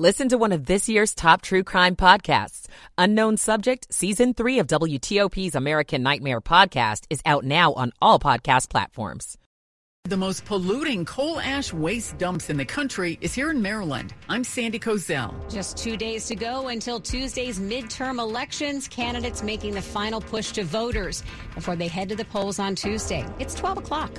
Listen to one of this year's top true crime podcasts. Unknown Subject, Season 3 of WTOP's American Nightmare podcast is out now on all podcast platforms. The most polluting coal ash waste dumps in the country is here in Maryland. I'm Sandy Kozel. Just two days to go until Tuesday's midterm elections. Candidates making the final push to voters before they head to the polls on Tuesday. It's 12 o'clock.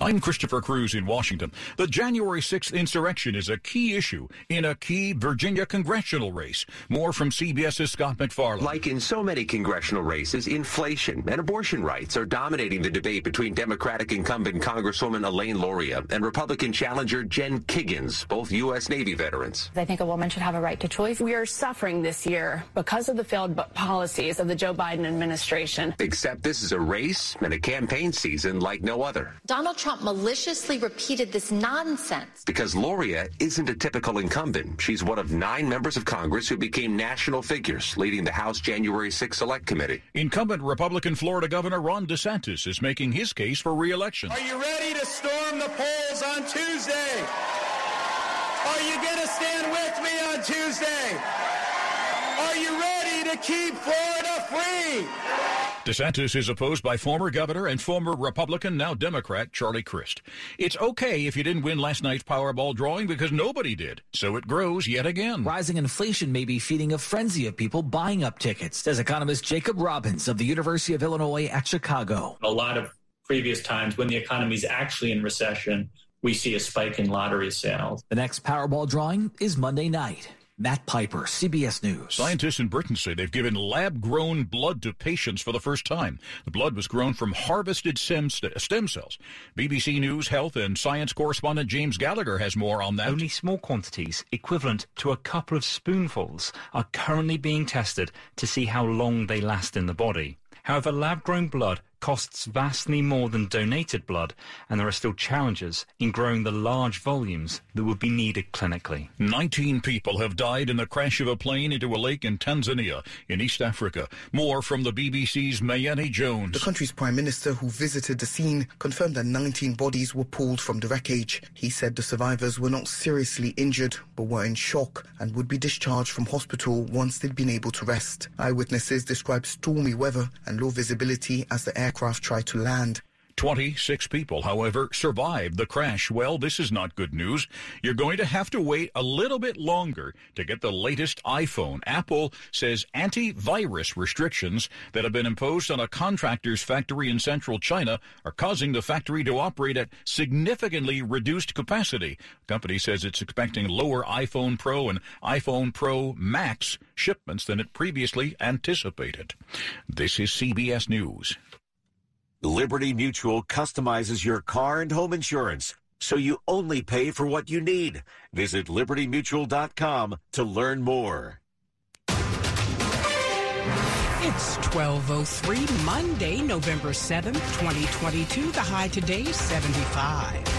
I'm Christopher Cruz in Washington. The January 6th insurrection is a key issue in a key Virginia congressional race. More from CBS's Scott MacFarlane. Like in so many congressional races, inflation and abortion rights are dominating the debate between Democratic incumbent Congresswoman Elaine Luria and Republican challenger Jen Kiggans, both U.S. Navy veterans. I think a woman should have a right to choice. We are suffering this year because of the failed policies of the Joe Biden administration. Except this is a race and a campaign season like no other. Donald Trump Trump maliciously repeated this nonsense. Because Luria isn't a typical incumbent. She's one of nine members of Congress who became national figures, leading the House January 6 Select Committee. Incumbent Republican Florida Governor Ron DeSantis is making his case for re-election. Are you ready to storm the polls on Tuesday? Are you going to stand with me on Tuesday? Are you ready to keep Florida free? DeSantis is opposed by former governor and former Republican, now Democrat, Charlie Crist. It's okay if you didn't win last night's Powerball drawing because nobody did. So it grows yet again. Rising inflation may be feeding a frenzy of people buying up tickets, says economist Jacob Robbins of the University of Illinois at Chicago. A lot of previous times when the economy is actually in recession, we see a spike in lottery sales. The next Powerball drawing is Monday night. Matt Piper, CBS News. Scientists in Britain say they've given lab grown blood to patients for the first time. The blood was grown from harvested stem, stem cells. BBC News health and science correspondent James Gallagher has more on that. Only small quantities, equivalent to a couple of spoonfuls, are currently being tested to see how long they last in the body. However, lab grown blood costs vastly more than donated blood, and there are still challenges in growing the large volumes that would be needed clinically. 19 people have died in the crash of a plane into a lake in Tanzania, in East Africa. More from the BBC's Mayeni Jones. The country's prime minister, who visited the scene, confirmed that 19 bodies were pulled from the wreckage. He said the survivors were not seriously injured, but were in shock and would be discharged from hospital once they'd been able to rest. Eyewitnesses described stormy weather and low visibility as the air aircraft tried to land. 26 people, however, survived the crash. Well, this is not good news. You're going to have to wait a little bit longer to get the latest iPhone. Apple says antivirus restrictions that have been imposed on a contractor's factory in central China are causing the factory to operate at significantly reduced capacity. The company says it's expecting lower iPhone Pro and iPhone Pro Max shipments than it previously anticipated. This is CBS News. Liberty Mutual customizes your car and home insurance so you only pay for what you need. Visit libertymutual.com to learn more. It's 1203 Monday, November 7th, 2022. The high today 75.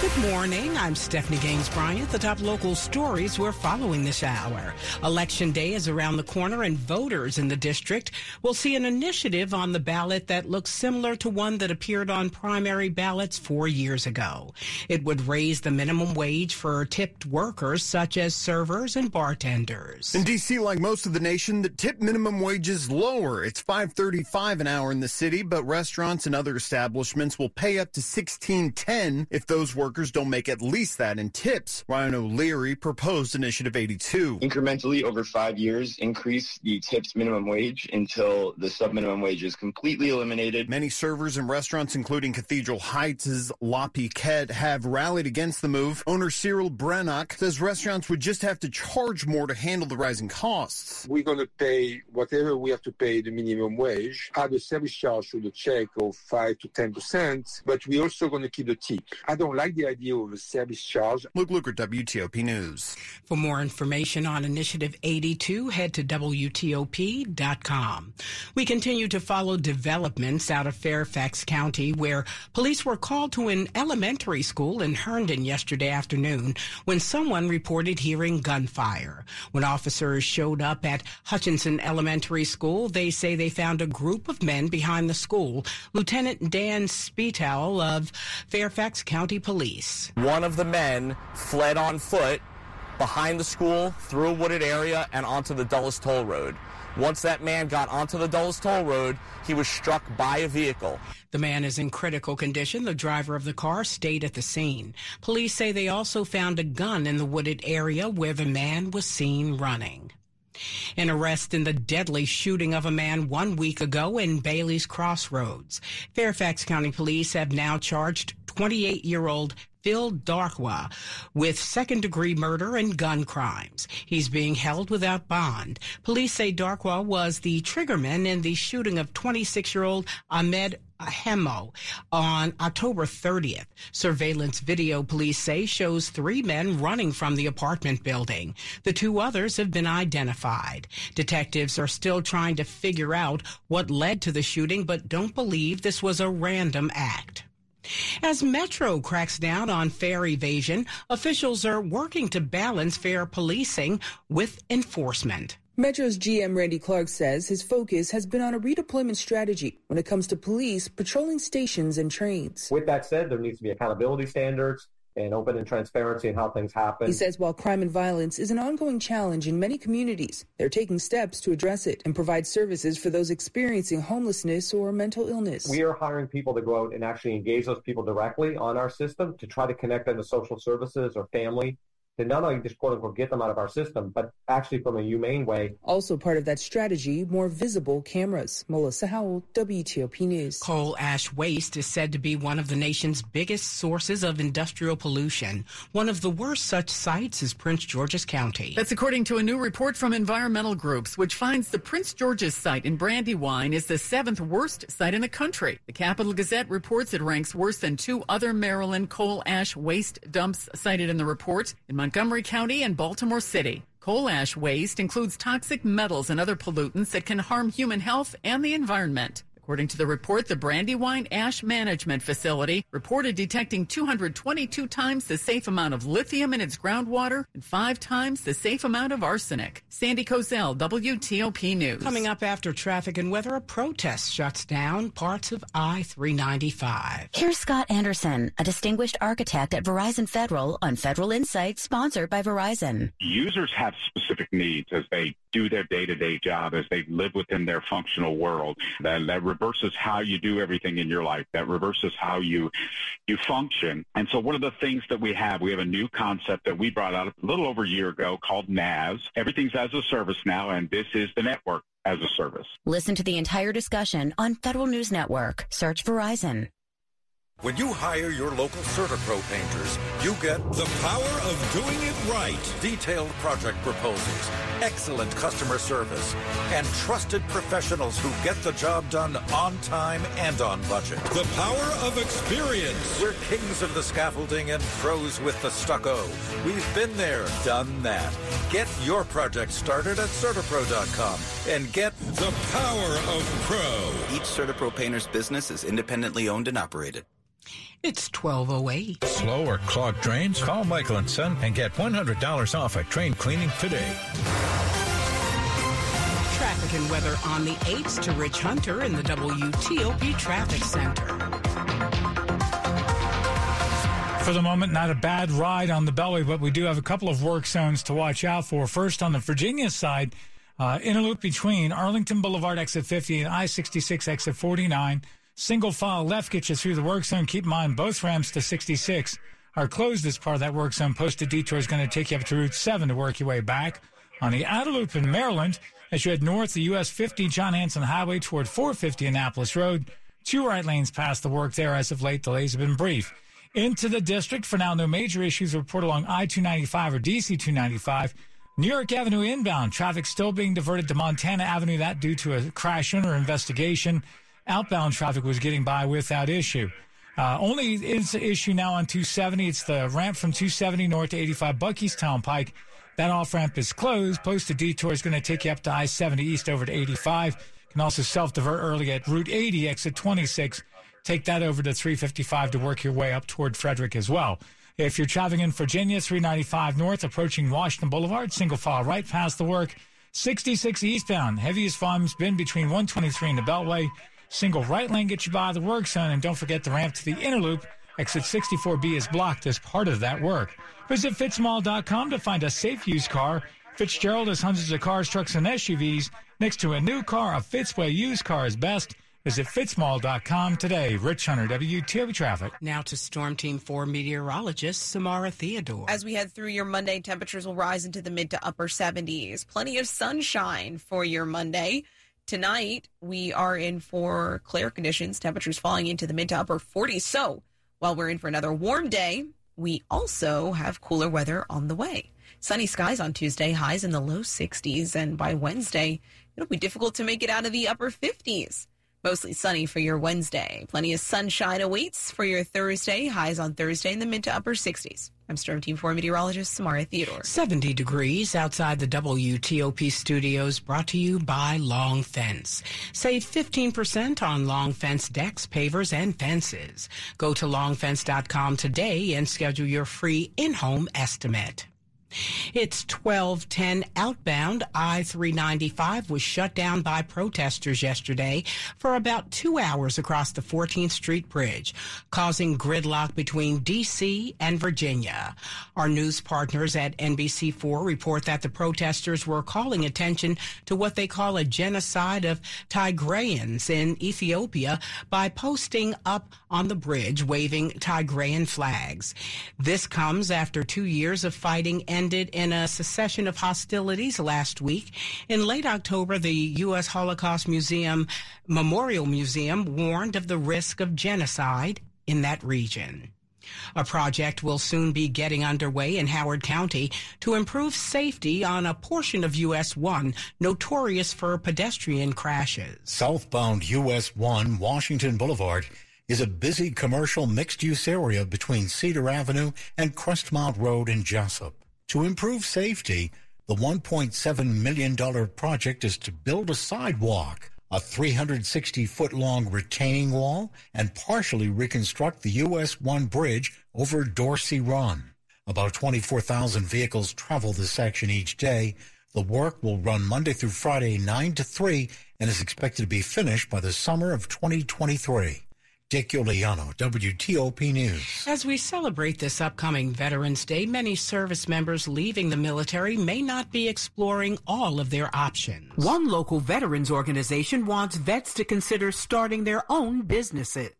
Good morning. I'm Stephanie Gaines Bryant. The top local stories we're following this hour. Election day is around the corner, and voters in the district will see an initiative on the ballot that looks similar to one that appeared on primary ballots four years ago. It would raise the minimum wage for tipped workers, such as servers and bartenders. In D.C., like most of the nation, the tip minimum wage is lower. It's 5.35 an hour in the city, but restaurants and other establishments will pay up to 16.10 if those workers workers don't make at least that in tips. Ryan O'Leary proposed Initiative 82. Incrementally over five years, increase the tips minimum wage until the sub minimum wage is completely eliminated. Many servers and restaurants, including Cathedral Heights' La Piquette, have rallied against the move. Owner Cyril Brannock says restaurants would just have to charge more to handle the rising costs. We're going to pay whatever we have to pay the minimum wage, add a service charge to the check of 5 to 10%, but we're also going to keep the tip. I don't like the idea of a service charge. Luke Lukert, WTOP News. For more information on Initiative 82, head to WTOP.com. We continue to follow developments out of Fairfax County where police were called to an elementary school in Herndon yesterday afternoon when someone reported hearing gunfire. When officers showed up at Hutchison Elementary School, they say they found a group of men behind the school. Lieutenant Dan Spetow of Fairfax County Police. One of the men fled on foot behind the school through a wooded area and onto the Dulles Toll Road. Once that man got onto the Dulles Toll Road, he was struck by a vehicle. The man is in critical condition. The driver of the car stayed at the scene. Police say they also found a gun in the wooded area where the man was seen running. An arrest in the deadly shooting of a man one week ago in Bailey's Crossroads. Fairfax County Police have now charged 28 year old Phil Darkwa with second degree murder and gun crimes. He's being held without bond. Police say Darkwa was the triggerman in the shooting of 26 year old Ahmed Hemo on October 30th. Surveillance video, police say, shows three men running from the apartment building. The two others have been identified. Detectives are still trying to figure out what led to the shooting, but don't believe this was a random act. As Metro cracks down on fare evasion, officials are working to balance fare policing with enforcement. Metro's GM Randy Clarke says his focus has been on a redeployment strategy when it comes to police patrolling stations and trains. With that said, there needs to be accountability standards and open and transparency in how things happen. He says while crime and violence is an ongoing challenge in many communities, they're taking steps to address it and provide services for those experiencing homelessness or mental illness. We are hiring people to go out and actually engage those people directly on our system to try to connect them to social services or family to not only just quote unquote get them out of our system, but actually from a humane way. Also part of that strategy, more visible cameras. Melissa Howell, WTOP News. Coal ash waste is said to be one of the nation's biggest sources of industrial pollution. One of the worst such sites is Prince George's County. That's according to a new report from environmental groups, which finds the Prince George's site in Brandywine is the seventh worst site in the country. The Capital Gazette reports it ranks worse than two other Maryland coal ash waste dumps cited in the report. In Montgomery County and Baltimore City. Coal ash waste includes toxic metals and other pollutants that can harm human health and the environment. According to the report, the Brandywine Ash Management Facility reported detecting 222 times the safe amount of lithium in its groundwater and five times the safe amount of arsenic. Sandy Kozel, WTOP News. Coming up after traffic and weather, a protest shuts down parts of I 395. Here's Scott Anderson, a distinguished architect at Verizon Federal on Federal Insight, sponsored by Verizon. Users have specific needs as they do their day-to-day job, as they live within their functional world. That, that reverses how you do everything in your life. That reverses how you you function. And so one of the things that we have, we have a new concept that we brought out a little over a year ago called NAS. Everything's as a service now, and this is the network as a service. Listen to the entire discussion on Federal News Network. Search Verizon. When you hire your local CertaPro painters, you get the power of doing it right. Detailed project proposals, excellent customer service, and trusted professionals who get the job done on time and on budget. The power of experience. We're kings of the scaffolding and pros with the stucco. We've been there, done that. Get your project started at CertaPro.com and get the power of pro. Each CertaPro painter's business is independently owned and operated. It's 1208. Slow or clogged drains? Call Michael and Son and get $100 off a train cleaning today. Traffic and weather on the 8th to Rich Hunter in the WTOP Traffic Center. For the moment, not a bad ride on the belly, but we do have a couple of work zones to watch out for. First, on the Virginia side, uh, in a loop between Arlington Boulevard exit 50 and I 66 exit 49. Single file left gets you through the work zone. Keep in mind, both ramps to 66 are closed as part of that work zone. Posted detour is going to take you up to Route 7 to work your way back. On the outer loop in Maryland, as you head north, the US 50 John Hanson Highway toward 450 Annapolis Road. Two right lanes past the work there as of late. Delays have been brief. Into the district, for now, no major issues report along I 295 or DC 295. New York Avenue inbound, traffic still being diverted to Montana Avenue, that due to a crash under investigation. Outbound traffic was getting by without issue. Uh, only is issue now on 270. It's the ramp from 270 north to 85 Buckeystown Pike. That off ramp is closed. Posted detour is going to take you up to I 70 east over to 85. You Can also self divert early at Route 80, exit 26. Take that over to 355 to work your way up toward Frederick as well. If you're traveling in Virginia, 395 north, approaching Washington Boulevard, single file right past the work. 66 eastbound, heaviest volume's been between 123 and the Beltway. Single right lane gets you by the work zone, and don't forget the ramp to the inner loop. Exit 64B is blocked as part of that work. Visit fitzmall.com to find a safe used car. Fitzgerald has hundreds of cars, trucks, and SUVs. Next to a new car, a Fitzway used car is best. Visit fitzmall.com today. Rich Hunter, WTOP Traffic. Now to Storm Team 4 meteorologist Samara Theodore. As we head through your Monday, temperatures will rise into the mid to upper 70s. Plenty of sunshine for your Monday. Tonight, we are in for clear conditions, temperatures falling into the mid to upper 40s. So, while we're in for another warm day, we also have cooler weather on the way. Sunny skies on Tuesday, highs in the low 60s, and by Wednesday, it'll be difficult to make it out of the upper 50s. Mostly sunny for your Wednesday. Plenty of sunshine awaits for your Thursday. Highs on Thursday in the mid to upper 60s. I'm Storm Team 4 meteorologist Samara Theodore. 70 degrees outside the WTOP studios brought to you by Long Fence. Save 15% on Long Fence decks, pavers, and fences. Go to longfence.com today and schedule your free in-home estimate. It's 1210 outbound. I-395 was shut down by protesters yesterday for about two hours across the 14th Street Bridge, causing gridlock between D.C. and Virginia. Our news partners at NBC4 report that the protesters were calling attention to what they call a genocide of Tigrayans in Ethiopia by posting up on the bridge waving Tigrayan flags. This comes after two years of fighting ended in a cessation of hostilities last week. In late October, the U.S. Holocaust Museum Memorial Museum warned of the risk of genocide in that region. A project will soon be getting underway in Howard County to improve safety on a portion of US 1 notorious for pedestrian crashes. Southbound US 1 Washington Boulevard is a busy commercial mixed use area between Cedar Avenue and Crestmont Road in Jessup. To improve safety, the $1.7 million project is to build a sidewalk, a 360 foot long retaining wall, and partially reconstruct the US 1 bridge over Dorsey Run. About 24,000 vehicles travel this section each day. The work will run Monday through Friday 9 to 3 and is expected to be finished by the summer of 2023. Dick Uliano, WTOP News. As we celebrate this upcoming Veterans Day, many service members leaving the military may not be exploring all of their options. One local veterans organization wants vets to consider starting their own businesses.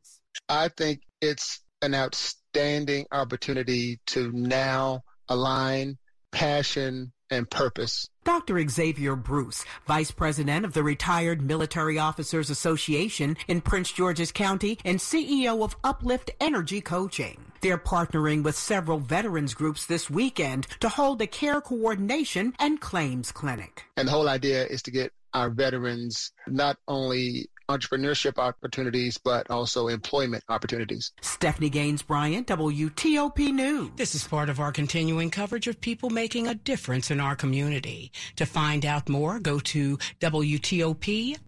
I think it's an outstanding opportunity to now align passion and purpose Dr. Xavier Bruce, Vice President of the Retired Military Officers Association in Prince George's County and CEO of Uplift Energy Coaching. They're partnering with several veterans groups this weekend to hold a care coordination and claims clinic. And the whole idea is to get our veterans not only entrepreneurship opportunities, but also employment opportunities. Stephanie Gaines Bryant, WTOP News. This is part of our continuing coverage of people making a difference in our community. To find out more, go to WTOP.com.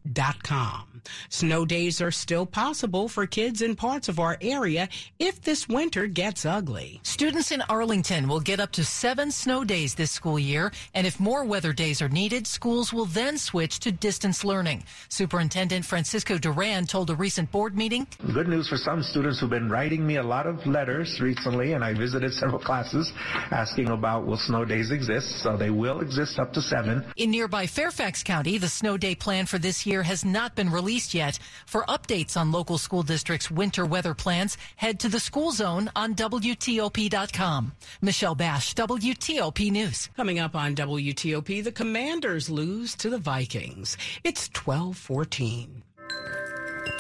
Snow days are still possible for kids in parts of our area if this winter gets ugly. Students in Arlington will get up to seven snow days this school year, and if more weather days are needed, schools will then switch to distance learning. Superintendent Francisco Duran told a recent board meeting. Good news for some students who've been writing me a lot of letters recently, and I visited several classes asking about will snow days exist. So they will exist up to seven. In nearby Fairfax County, the snow day plan for this year has not been released yet. For updates on local school districts' winter weather plans, head to the school zone on WTOP.com. Michelle Basch, WTOP News. Coming up on WTOP, the Commanders lose to the Vikings. It's 1214.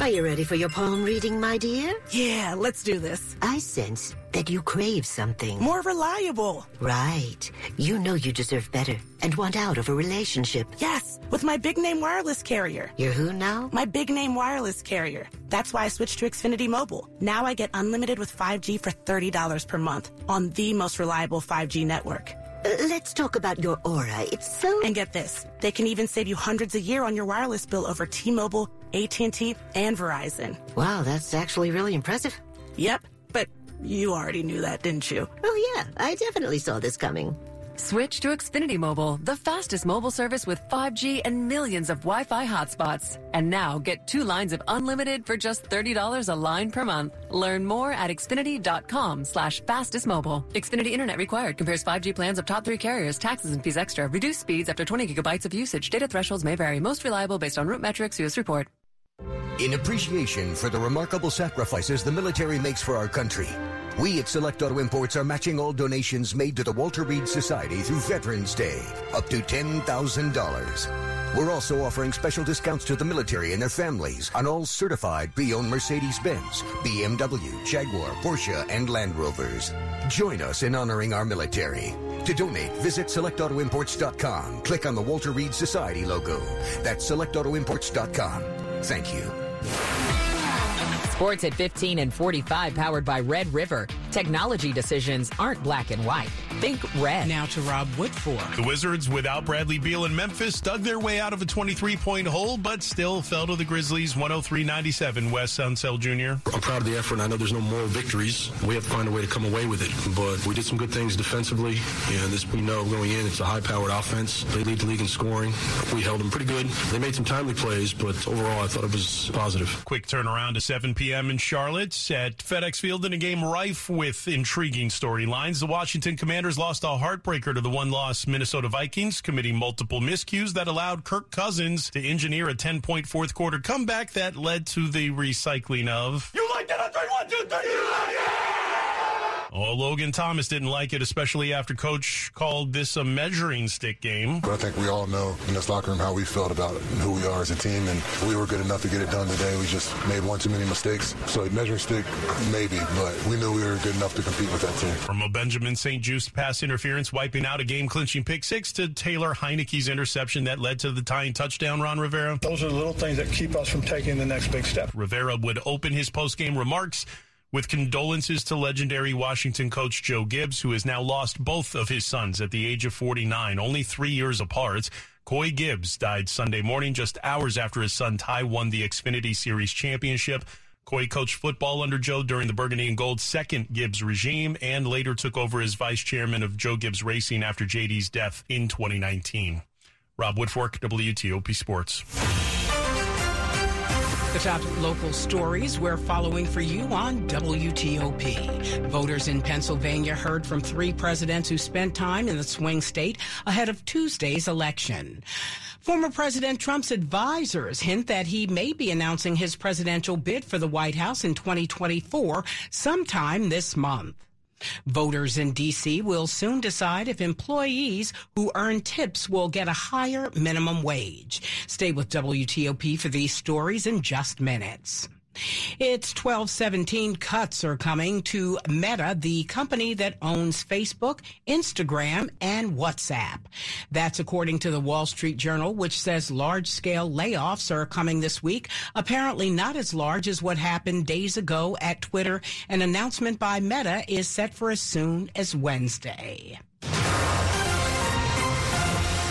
Are you ready for your palm reading, my dear? Yeah, let's do this. I sense that you crave something. More reliable. Right. You know you deserve better and want out of a relationship. Yes, with my big name wireless carrier. You're who now? My big name wireless carrier. That's why I switched to Xfinity Mobile. Now I get unlimited with 5G for $30 per month on the most reliable 5G network. Let's talk about your aura. It's so... And get this. They can even save you hundreds a year on your wireless bill over T-Mobile, AT&T, and Verizon. Wow, that's actually really impressive. Yep, but you already knew that, didn't you? Oh yeah, I definitely saw this coming. Switch to Xfinity Mobile, the fastest mobile service with 5G and millions of Wi-Fi hotspots. And now get two lines of unlimited for just $30 a line per month. Learn more at xfinity.com slash fastest mobile. Xfinity Internet required. Compares 5G plans of top three carriers. Taxes and fees extra. Reduced speeds after 20 gigabytes of usage. Data thresholds may vary. Most reliable based on RootMetrics. U.S. report. In appreciation for the remarkable sacrifices the military makes for our country, we at Select Auto Imports are matching all donations made to the Walter Reed Society through Veterans Day, up to $10,000. We're also offering special discounts to the military and their families on all certified pre-owned Mercedes-Benz, BMW, Jaguar, Porsche, and Land Rovers. Join us in honoring our military. To donate, visit selectautoimports.com. Click on the Walter Reed Society logo. That's selectautoimports.com. Thank you. Sports at 15 and 45 powered by Red River. Technology decisions aren't black and white. Think red. Now to Rob Woodfork. The Wizards, without Bradley Beal in Memphis, dug their way out of a 23 point hole, but still fell to the Grizzlies 103 97. Wes Unseld Jr. I'm proud of the effort. I know there's no moral victories. We have to find a way to come away with it. But we did some good things defensively. And this we know going in, it's a high powered offense. They lead the league in scoring. We held them pretty good. They made some timely plays, but overall, I thought it was positive. Quick turnaround to 7 p.m. in Charlotte at FedEx Field in a game rife with intriguing storylines. The Washington Commanders lost a heartbreaker to the one loss Minnesota Vikings, committing multiple miscues that allowed Kirk Cousins to engineer a 10 point fourth quarter comeback that led to the recycling of. You like that? I three, one, two, three. You like it? Oh, Logan Thomas didn't like it, especially after coach called this a measuring stick game. But I think we all know in this locker room how we felt about it and who we are as a team, and we were good enough to get it done today. We just made one too many mistakes. So measuring stick, maybe, but we knew we were good enough to compete with that team. From a Benjamin St-Juste pass interference, wiping out a game-clinching pick six to Taylor Heinicke's interception that led to the tying touchdown, Ron Rivera. Those are the little things that keep us from taking the next big step. Rivera would open his post-game remarks with condolences to legendary Washington coach Joe Gibbs, who has now lost both of his sons at the age of 49, only three years apart. Coy Gibbs died Sunday morning, just hours after his son Ty won the Xfinity Series championship. Coy coached football under Joe during the Burgundy and Gold second Gibbs regime and later took over as vice chairman of Joe Gibbs Racing after JD's death in 2019. Rob Woodfork, WTOP Sports. The top local stories we're following for you on WTOP. Voters in Pennsylvania heard from three presidents who spent time in the swing state ahead of Tuesday's election. Former President Trump's advisors hint that he may be announcing his presidential bid for the White House in 2024 sometime this month. Voters in D.C. will soon decide if employees who earn tips will get a higher minimum wage. Stay with WTOP for these stories in just minutes. It's 1217 cuts are coming to Meta, the company that owns Facebook, Instagram, and WhatsApp. That's according to the Wall Street Journal, which says large scale layoffs are coming this week. Apparently not as large as what happened days ago at Twitter. An announcement by Meta is set for as soon as Wednesday.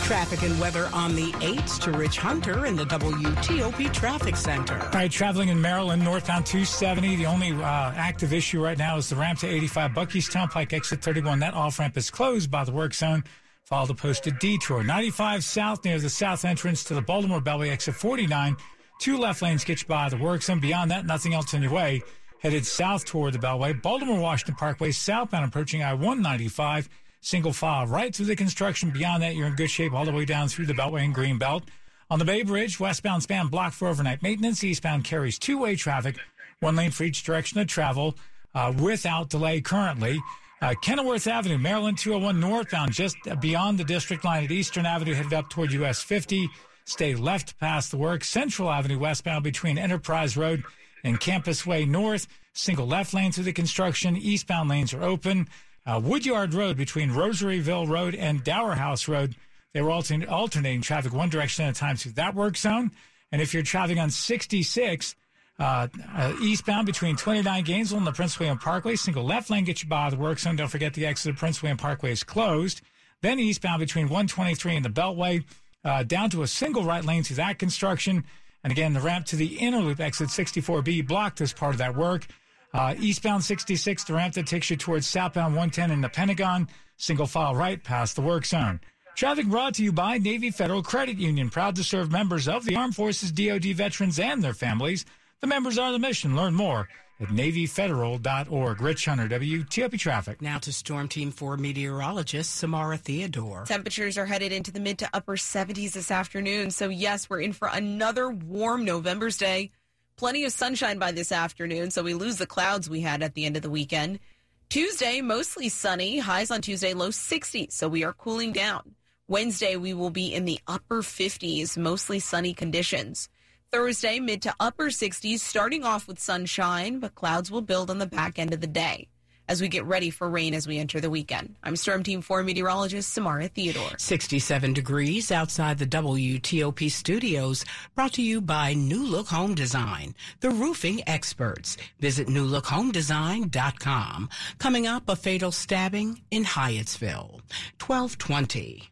Traffic and weather on the 8s to Rich Hunter in the WTOP Traffic Center. All right, traveling in Maryland, northbound 270. The only uh, active issue right now is the ramp to 85 Buckeystown Pike, exit 31. That off ramp is closed by the work zone. Follow the posted detour. 95 south near the south entrance to the Baltimore Beltway, exit 49. Two left lanes get you by the work zone. Beyond that, nothing else in your way. Headed south toward the Beltway. Baltimore Washington Parkway, southbound approaching I 195 single file right through the construction. Beyond that, you're in good shape all the way down through the Beltway and Greenbelt. On the Bay Bridge, westbound span blocked for overnight maintenance. Eastbound carries two-way traffic, one lane for each direction of travel, uh, without delay currently. Uh, Kenilworth Avenue, Maryland 201 northbound, just beyond the district line at Eastern Avenue, headed up toward US 50. Stay left past the work. Central Avenue westbound between Enterprise Road and Campus Way North. Single left lane through the construction. Eastbound lanes are open. Uh, Woodyard Road between Rosaryville Road and Dower House Road. They were altern- alternating traffic one direction at a time through that work zone. And if you're traveling on 66, uh, uh, eastbound between 29 Gainesville and the Prince William Parkway, single left lane gets you by the work zone. Don't forget the exit of Prince William Parkway is closed. Then eastbound between 123 and the Beltway, uh, down to a single right lane through that construction. And again, the ramp to the inner loop exit 64B blocked as part of that work. Uh, eastbound 66, the ramp that takes you towards southbound 110 in the Pentagon, single file right past the work zone. Traffic brought to you by Navy Federal Credit Union, proud to serve members of the Armed Forces, DoD veterans, and their families. The members are the mission. Learn more at NavyFederal.org. Rich Hunter, WTOP Traffic. Now to Storm Team 4 meteorologist Samara Theodore. Temperatures are headed into the mid to upper 70s this afternoon. So, yes, we're in for another warm November's Day. Plenty of sunshine by this afternoon, so we lose the clouds we had at the end of the weekend. Tuesday, mostly sunny. Highs on Tuesday, low 60s, so we are cooling down. Wednesday, we will be in the upper 50s, mostly sunny conditions. Thursday, mid to upper 60s, starting off with sunshine, but clouds will build on the back end of the day as we get ready for rain as we enter the weekend. I'm Storm Team 4 meteorologist Samara Theodore. 67 degrees outside the WTOP studios, brought to you by New Look Home Design, the roofing experts. Visit newlookhomedesign.com. Coming up, a fatal stabbing in Hyattsville. 1220.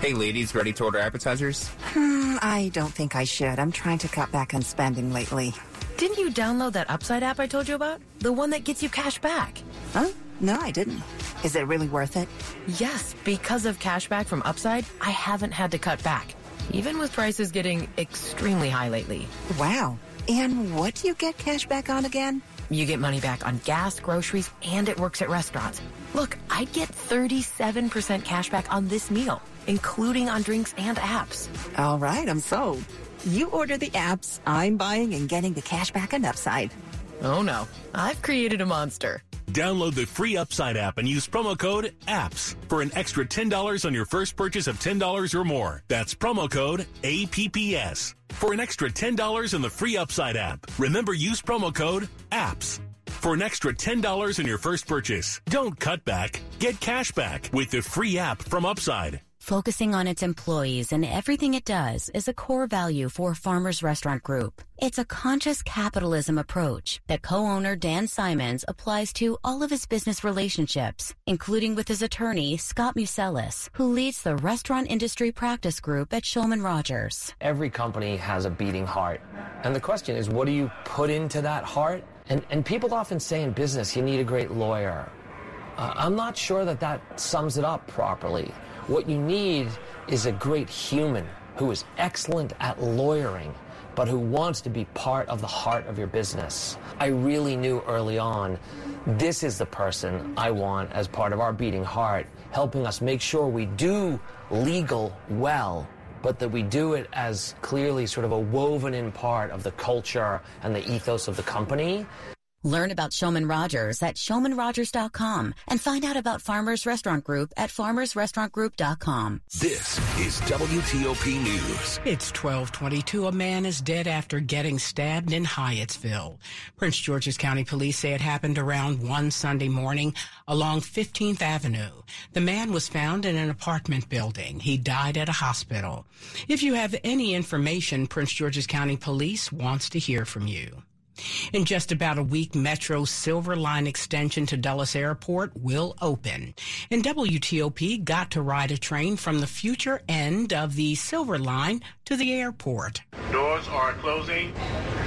Hey, ladies, ready to order appetizers? Hmm, I don't think I should. I'm trying to cut back on spending lately. Didn't you download that Upside app I told you about? The one that gets you cash back. Huh? No, I didn't. Is it really worth it? Yes, because of cash back from Upside, I haven't had to cut back, even with prices getting extremely high lately. Wow. And what do you get cash back on again? You get money back on gas, groceries, and it works at restaurants. Look, I'd get 37% cash back on this meal, including on drinks and apps. All right, I'm sold. You order the apps, I'm buying and getting the cash back and Upside. Oh no, I've created a monster. Download the free Upside app and use promo code APPS for an extra $10 on your first purchase of $10 or more. That's promo code APPS for an extra $10 in the free Upside app. Remember, use promo code APPS for an extra $10 in your first purchase. Don't cut back. Get cash back with the free app from Upside. Focusing on its employees and everything it does is a core value for Farmers Restaurant Group. It's a conscious capitalism approach that co-owner Dan Simons applies to all of his business relationships, including with his attorney, Scott Museles, who leads the restaurant industry practice group at Shulman Rogers. Every company has a beating heart. And the question is, what do you put into that heart? And, and people often say in business, you need a great lawyer. Uh, I'm not sure that that sums it up properly. What you need is a great human who is excellent at lawyering, but who wants to be part of the heart of your business. I really knew early on this is the person I want as part of our beating heart, helping us make sure we do legal well, but that we do it as clearly sort of a woven in part of the culture and the ethos of the company. Learn about Shulman Rogers at shulmanrogers.com and find out about Farmers Restaurant Group at farmersrestaurantgroup.com. This is WTOP News. It's 1222. A man is dead after getting stabbed in Hyattsville. Prince George's County Police say it happened around 1 Sunday morning along 15th Avenue. The man was found in an apartment building. He died at a hospital. If you have any information, Prince George's County Police wants to hear from you. In just about a week, Metro's Silver Line extension to Dulles Airport will open. And WTOP got to ride a train from the future end of the Silver Line to the airport. Doors are closing.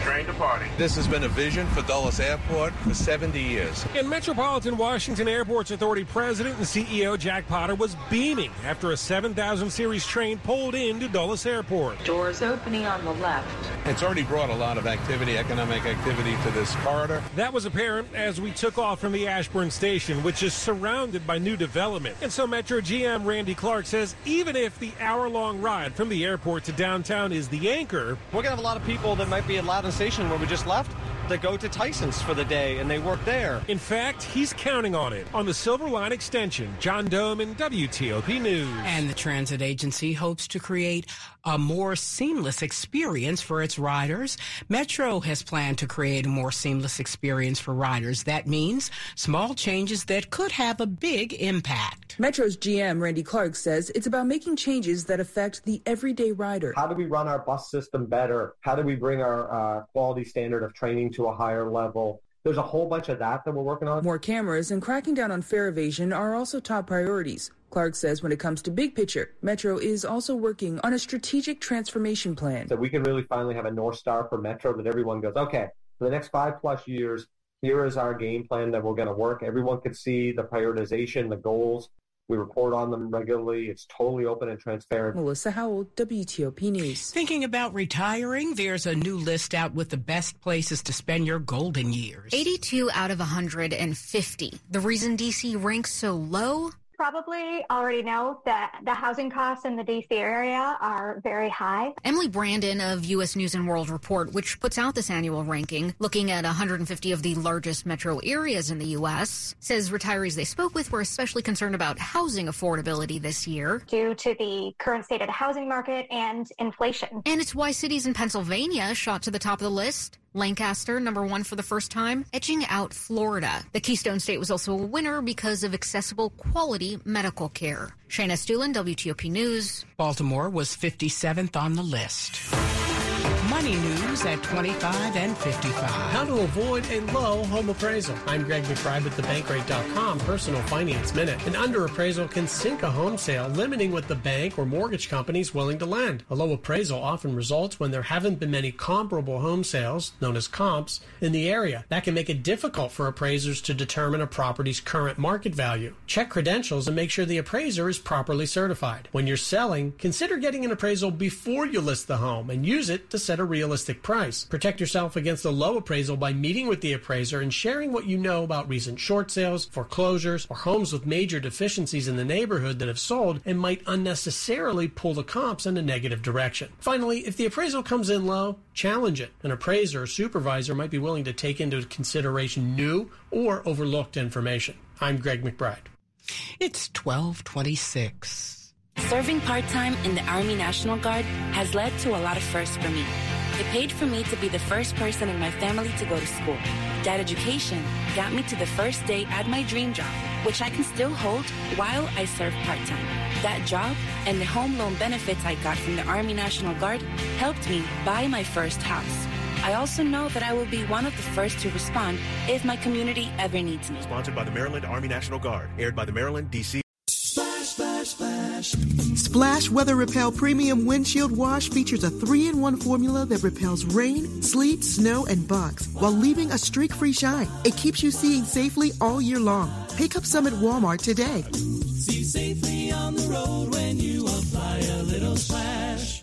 Train departing. This has been a vision for Dulles Airport for 70 years. And Metropolitan Washington Airports Authority President and CEO Jack Potter was beaming after a 7000 series train pulled into Dulles Airport. Doors opening on the left. It's already brought a lot of activity, economic activity to this corridor. That was apparent as we took off from the Ashburn station, which is surrounded by new development. And so Metro GM Randy Clarke says even if the hour long ride from the airport to downtown is the anchor, we're going to have a lot of people that might be at Loudoun Station where we just left that go to Tyson's for the day and they work there. In fact, he's counting on it. On the Silver Line Extension, John Domen WTOP News. And the transit agency hopes to create a more seamless experience for its riders. Metro has planned to create a more seamless experience for riders. That means small changes that could have a big impact. Metro's GM Randy Clarke says it's about making changes that affect the everyday rider. How do we run our bus system better? How do we bring our uh, quality standard of training to a higher level? There's a whole bunch of that that we're working on. More cameras and cracking down on fare evasion are also top priorities. Clarke says when it comes to big picture, Metro is also working on a strategic transformation plan. So we can really finally have a North Star for Metro that everyone goes, okay, for the next five plus years, here is our game plan that we're going to work. Everyone can see the prioritization, the goals. We report on them regularly. It's totally open and transparent. Melissa Howell, WTOP News. Thinking about retiring, there's a new list out with the best places to spend your golden years. 82 out of 150. The reason DC ranks so low? Probably already know that the housing costs in the DC area are very high. Emily Brandon of U.S. News and World Report, which puts out this annual ranking, looking at 150 of the largest metro areas in the U.S., says retirees they spoke with were especially concerned about housing affordability this year. Due to the current state of the housing market and inflation. And it's why cities in Pennsylvania shot to the top of the list. Lancaster, number one for the first time, edging out Florida. The Keystone State was also a winner because of accessible quality medical care. Shayna Estulin, WTOP News. Baltimore was 57th on the list. Money news at 25 and 55. How to avoid a low home appraisal. I'm Greg McBride with thebankrate.com Personal Finance Minute. An underappraisal can sink a home sale, limiting what the bank or mortgage company is willing to lend. A low appraisal often results when there haven't been many comparable home sales, known as comps, in the area. That can make it difficult for appraisers to determine a property's current market value. Check credentials and make sure the appraiser is properly certified. When you're selling, consider getting an appraisal before you list the home and use it to set a realistic price. Protect yourself against a low appraisal by meeting with the appraiser and sharing what you know about recent short sales, foreclosures, or homes with major deficiencies in the neighborhood that have sold and might unnecessarily pull the comps in a negative direction. Finally, if the appraisal comes in low, challenge it. An appraiser or supervisor might be willing to take into consideration new or overlooked information. I'm Greg McBride. It's 1226. Serving part time in the Army National Guard has led to a lot of firsts for me. It paid for me to be the first person in my family to go to school. That education got me to the first day at my dream job, which I can still hold while I serve part time. That job and the home loan benefits I got from the Army National Guard helped me buy my first house. I also know that I will be one of the first to respond if my community ever needs me. Sponsored by the Maryland Army National Guard, aired by the Maryland, D.C. Splash, splash, Weather Repel Premium Windshield Wash features a three in one formula that repels rain, sleet, snow, and bugs while leaving a streak free shine. It keeps you seeing safely all year long. Pick up some at Walmart today. See safely on the road when you apply a little splash.